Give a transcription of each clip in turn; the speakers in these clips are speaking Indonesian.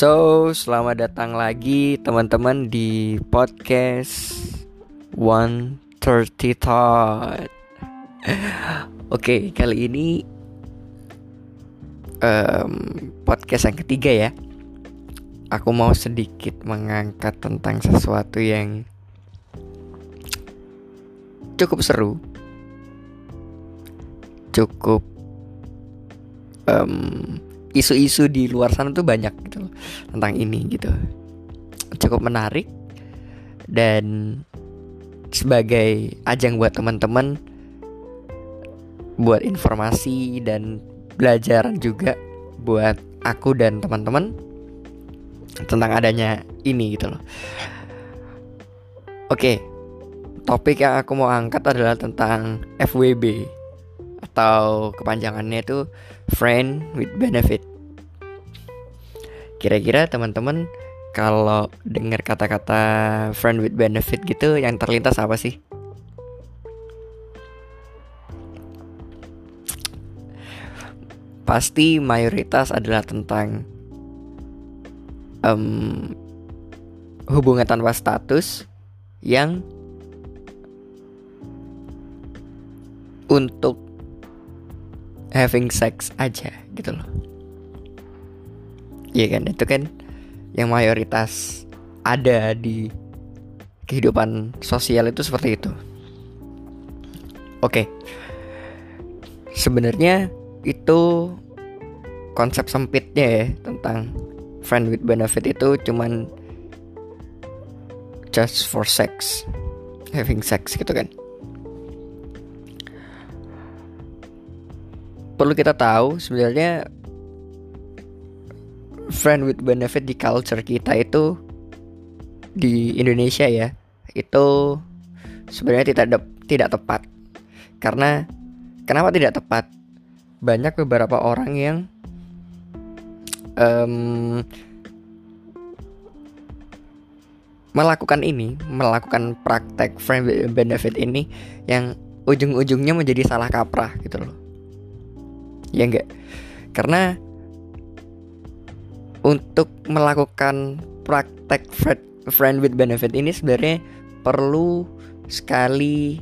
So, selamat datang lagi teman-teman di podcast 130 Thought. Oke, kali ini um, podcast yang ketiga ya. Aku mau sedikit mengangkat tentang sesuatu yang cukup seru, cukup um, isu-isu di luar sana tuh banyak gitu loh tentang ini gitu. Cukup menarik. Dan sebagai ajang buat teman-teman buat informasi dan belajar juga buat aku dan teman-teman tentang adanya ini gitu loh. Oke, topik yang aku mau angkat adalah tentang FWB atau kepanjangannya itu friend with benefit. Kira-kira teman-teman kalau dengar kata-kata friend with benefit gitu yang terlintas apa sih? Pasti mayoritas adalah tentang um, hubungan tanpa status yang untuk having sex aja gitu loh Iya kan itu kan yang mayoritas ada di kehidupan sosial itu seperti itu. Oke. Sebenarnya itu konsep sempitnya ya tentang friend with benefit itu cuman just for sex, having sex gitu kan. Perlu kita tahu sebenarnya friend with benefit di culture kita itu di Indonesia ya itu sebenarnya tidak tidak tepat. Karena kenapa tidak tepat? Banyak beberapa orang yang um, melakukan ini melakukan praktek friend with benefit ini yang ujung-ujungnya menjadi salah kaprah gitu loh ya enggak? Karena untuk melakukan praktek friend with benefit ini sebenarnya perlu sekali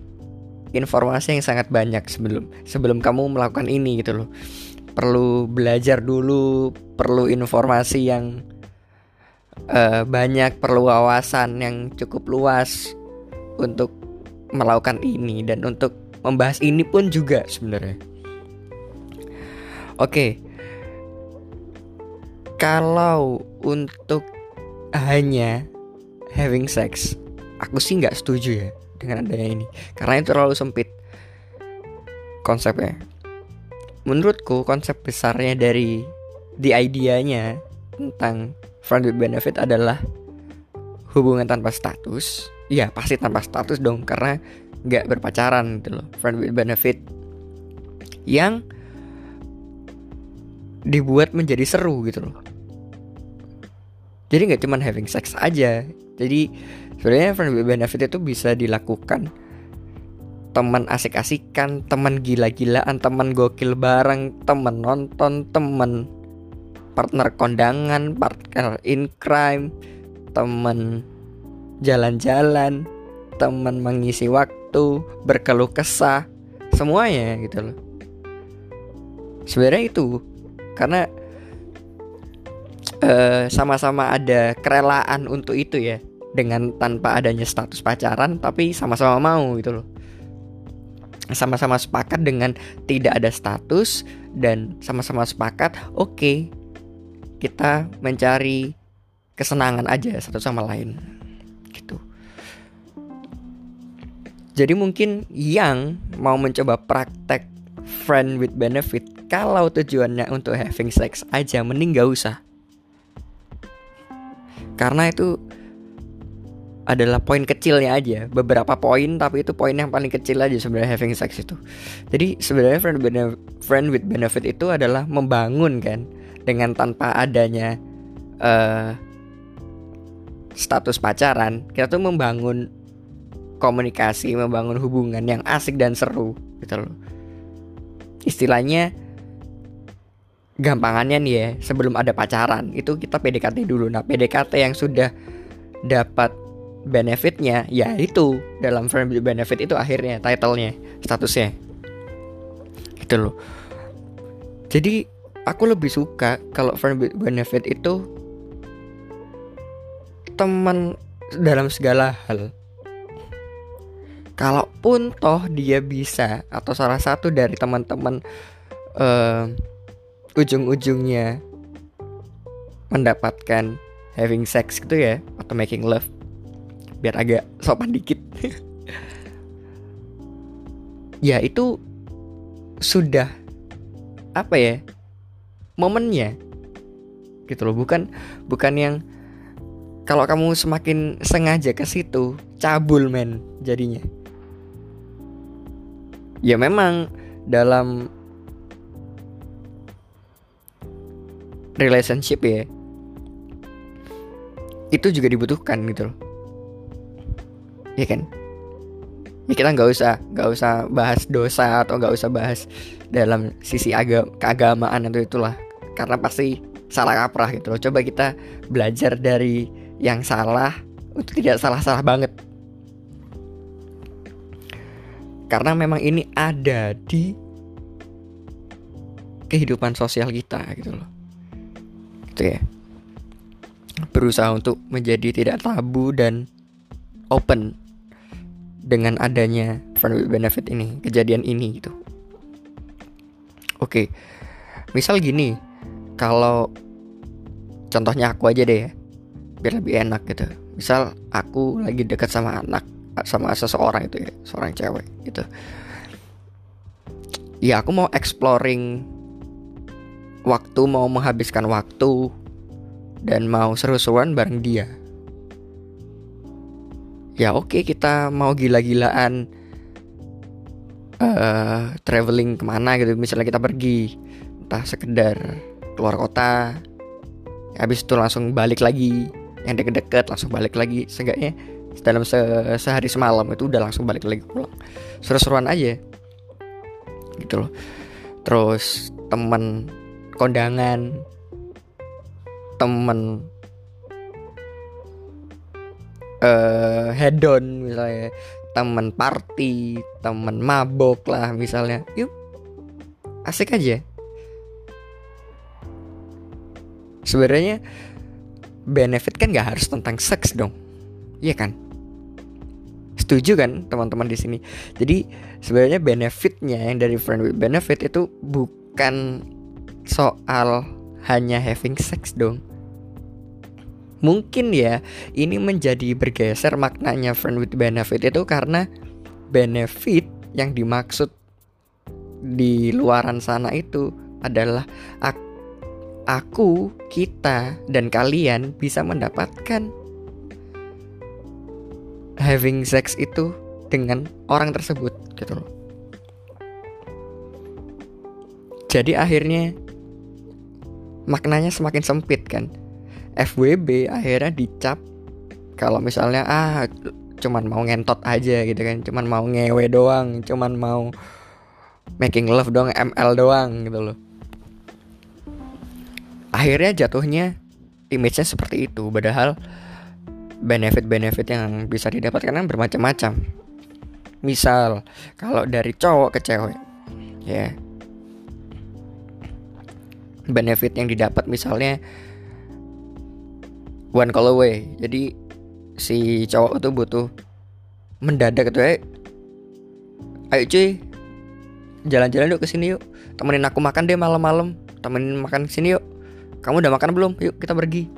informasi yang sangat banyak sebelum sebelum kamu melakukan ini gitu loh. Perlu belajar dulu perlu informasi yang uh, banyak perlu wawasan yang cukup luas untuk melakukan ini. Dan untuk membahas ini pun juga sebenarnya Oke. Kalau untuk hanya having sex, aku sih nggak setuju ya dengan adanya ini. Karena itu terlalu sempit konsepnya. Menurutku konsep besarnya dari the idea-nya tentang friend with benefit adalah hubungan tanpa status. Iya pasti tanpa status dong karena nggak berpacaran gitu loh. Friend with benefit yang dibuat menjadi seru gitu loh. Jadi nggak cuma having sex aja. Jadi sebenarnya friend with benefit itu bisa dilakukan. Teman asik-asikan teman gila-gilaan teman gokil bareng teman nonton teman partner kondangan partner in crime teman jalan-jalan teman mengisi waktu berkeluh kesah semuanya gitu loh. Sebenarnya itu karena sama sama-sama ada kerelaan untuk itu ya. Dengan tanpa adanya status pacaran tapi sama-sama mau gitu loh. Sama-sama sepakat dengan tidak ada status dan sama-sama sepakat oke okay, kita mencari kesenangan aja satu sama lain gitu. Jadi mungkin yang mau mencoba praktek friend with benefit kalau tujuannya untuk having sex aja mending gak usah. Karena itu adalah poin kecilnya aja. Beberapa poin tapi itu poin yang paling kecil aja sebenarnya having sex itu. Jadi sebenarnya friend, friend with benefit itu adalah membangun kan? Dengan tanpa adanya uh, status pacaran kita tuh membangun komunikasi membangun hubungan yang asik dan seru gitu loh. Istilahnya gampangannya nih ya sebelum ada pacaran. Itu kita PDKT dulu. Nah PDKT yang sudah dapat benefitnya ya itu. Dalam with benefit itu akhirnya titlenya statusnya. Gitu loh. Jadi aku lebih suka kalau with benefit itu teman dalam segala hal. Kalaupun toh dia bisa atau salah satu dari teman-teman uh, ujung-ujungnya mendapatkan having sex gitu ya atau making love. Biar agak sopan dikit. Ya itu sudah apa ya momennya. Gitu loh bukan bukan yang kalau kamu semakin sengaja ke situ cabul men jadinya. Ya memang dalam relationship ya. Itu juga dibutuhkan gitu loh. Ya kan? Ya kita nggak usah nggak usah bahas dosa atau nggak usah bahas dalam sisi agam keagamaan itu itulah. Karena pasti salah kaprah gitu loh. Coba kita belajar dari yang salah untuk tidak salah-salah banget. Karena memang ini ada di kehidupan sosial kita gitu loh gitu ya. Berusaha untuk menjadi tidak tabu dan open dengan adanya friend benefit ini kejadian ini gitu. Oke misal gini kalau contohnya aku aja deh ya biar lebih enak gitu. Misal aku lagi dekat sama anak sama seseorang itu ya seorang cewek gitu. Ya aku mau exploring waktu mau menghabiskan waktu dan mau seru-seruan bareng dia. Ya oke okay, kita mau gila-gilaan uh, traveling ke mana gitu. Misalnya kita pergi entah sekedar keluar kota habis itu langsung balik lagi yang deket-deket langsung balik lagi. Seenggaknya dalam se sehari semalam itu udah langsung balik lagi pulang. Seru-seruan aja gitu loh. Terus temen kondangan temen uh, hedon misalnya temen party temen mabok lah misalnya. Yuk asik aja. Sebenarnya benefit kan gak harus tentang seks dong. Iya kan? Setuju kan teman-teman di sini? Jadi sebenarnya benefitnya yang dari friend with benefit itu bukan soal hanya having sex dong mungkin ya ini menjadi bergeser maknanya friend with benefit itu karena benefit yang dimaksud di luaran sana itu adalah aku, kita, dan kalian bisa mendapatkan having sex itu dengan orang tersebut gitu loh. Jadi akhirnya maknanya semakin sempit kan? FWB akhirnya dicap kalau misalnya ah cuman mau ngentot aja gitu kan cuman mau ngewe doang cuman mau making love doang ML doang gitu loh. Akhirnya jatuhnya image-nya seperti itu padahal benefit-benefit yang bisa didapatkan kan bermacam-macam. Misal kalau dari cowok ke cewek ya benefit yang didapat misalnya one call away. Jadi si cowok itu butuh mendadak gitu ya ayo cuy jalan-jalan yuk ke sini yuk. Temenin aku makan deh malam-malam. Temenin makan ke sini yuk. Kamu udah makan belum? Yuk kita pergi.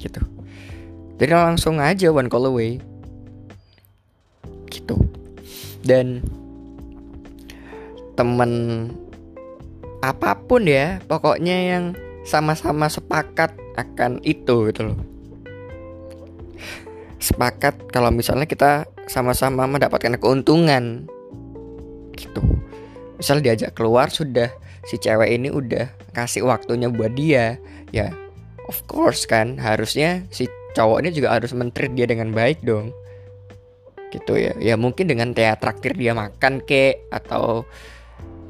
Gitu. Jadi langsung aja one call away. Gitu. Dan temen apa pun ya pokoknya yang sama-sama sepakat akan itu gitu loh. Sepakat kalau misalnya kita sama-sama mendapatkan keuntungan. Gitu. Misal diajak keluar sudah si cewek ini udah kasih waktunya buat dia. Ya of course kan harusnya si cowok ini juga harus menteri dia dengan baik dong. Gitu ya. Ya mungkin dengan traktir dia makan kek atau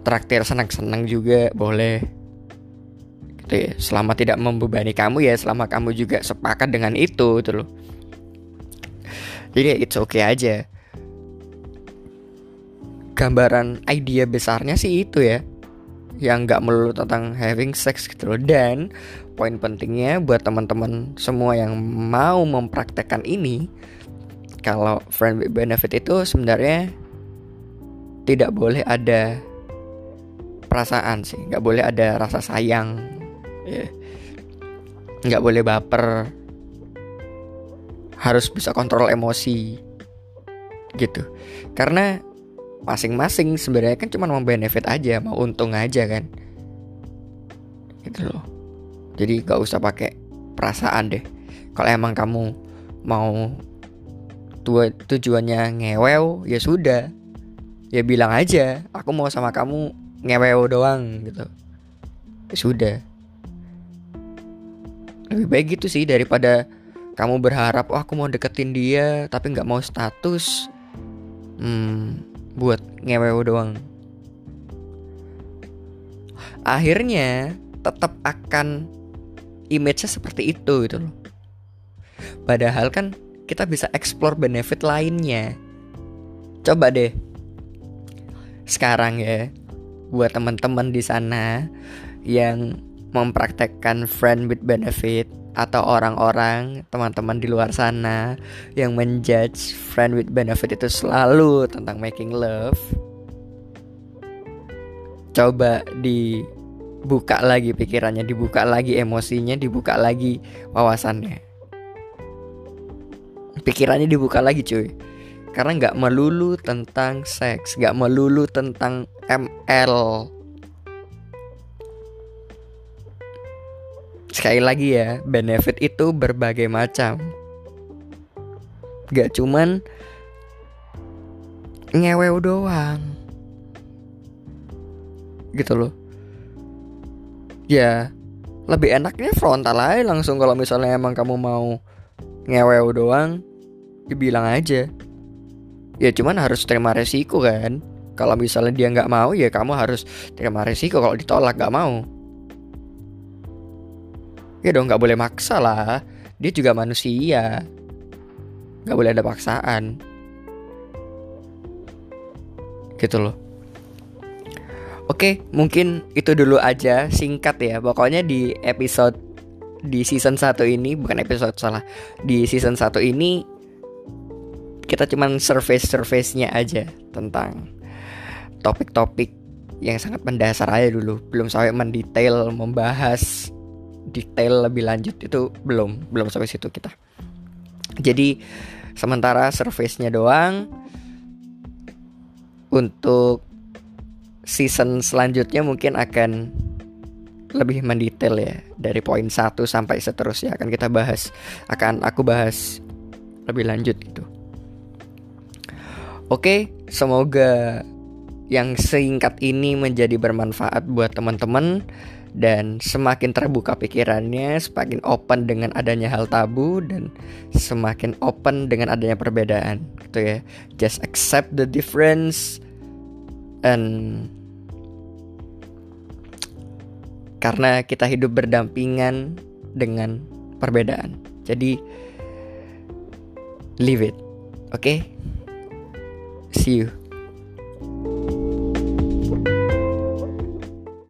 traktir senang-senang juga boleh. Gitu ya selama tidak membebani kamu ya selama kamu juga sepakat dengan itu gitu loh. Jadi it's okay aja. Gambaran idea besarnya sih itu ya yang nggak melulu tentang having sex gitu loh. Dan poin pentingnya buat teman-teman semua yang mau mempraktekkan ini kalau friend benefit itu sebenarnya tidak boleh ada perasaan sih. Nggak boleh ada rasa sayang. Ya nggak boleh baper. Harus bisa kontrol emosi. Gitu. Karena masing-masing sebenarnya kan cuma mau benefit aja mau untung aja kan. Gitu loh. Jadi gak usah pakai perasaan deh. Kalau emang kamu mau tua tujuannya ngewew ya sudah. Ya bilang aja aku mau sama kamu ngewew doang gitu. Ya sudah. Lebih baik gitu sih daripada kamu berharap oh aku mau deketin dia tapi nggak mau status. Hmm, buat ngewew doang. Akhirnya tetap akan image-nya seperti itu gitu loh. Padahal kan kita bisa explore benefit lainnya. Coba deh. Sekarang ya, buat teman-teman di sana yang mempraktekkan friend with benefit atau orang-orang teman-teman di luar sana yang menjudge friend with benefit itu selalu tentang making love. Coba dibuka lagi pikirannya, dibuka lagi emosinya, dibuka lagi wawasannya pikirannya dibuka lagi cuy karena nggak melulu tentang seks nggak melulu tentang ML sekali lagi ya benefit itu berbagai macam. Gak cuman ngewew doang. Gitu loh. Ya lebih enaknya frontal aja langsung kalau misalnya emang kamu mau ngewew doang dibilang aja ya cuman harus terima resiko kan? Kalau misalnya dia nggak mau ya kamu harus terima resiko kalau ditolak nggak mau. Ya dong nggak boleh maksa lah. Dia juga manusia. Nggak boleh ada paksaan. Gitu loh. Oke, mungkin itu dulu aja singkat ya. Pokoknya di episode di season 1 ini bukan episode salah. Di season 1 ini kita cuman surface-surface-nya aja tentang topik-topik yang sangat mendasar aja dulu. Belum sampai mendetail membahas detail lebih lanjut itu belum belum sampai situ kita. Jadi sementara surface-nya doang. Untuk season selanjutnya mungkin akan lebih mendetail ya dari poin 1 sampai seterusnya akan kita bahas akan aku bahas lebih lanjut gitu Oke, semoga yang singkat ini menjadi bermanfaat buat teman-teman dan semakin terbuka pikirannya, semakin open dengan adanya hal tabu dan semakin open dengan adanya perbedaan, gitu ya. Just accept the difference and karena kita hidup berdampingan dengan perbedaan. Jadi leave it. Oke? Okay? See you.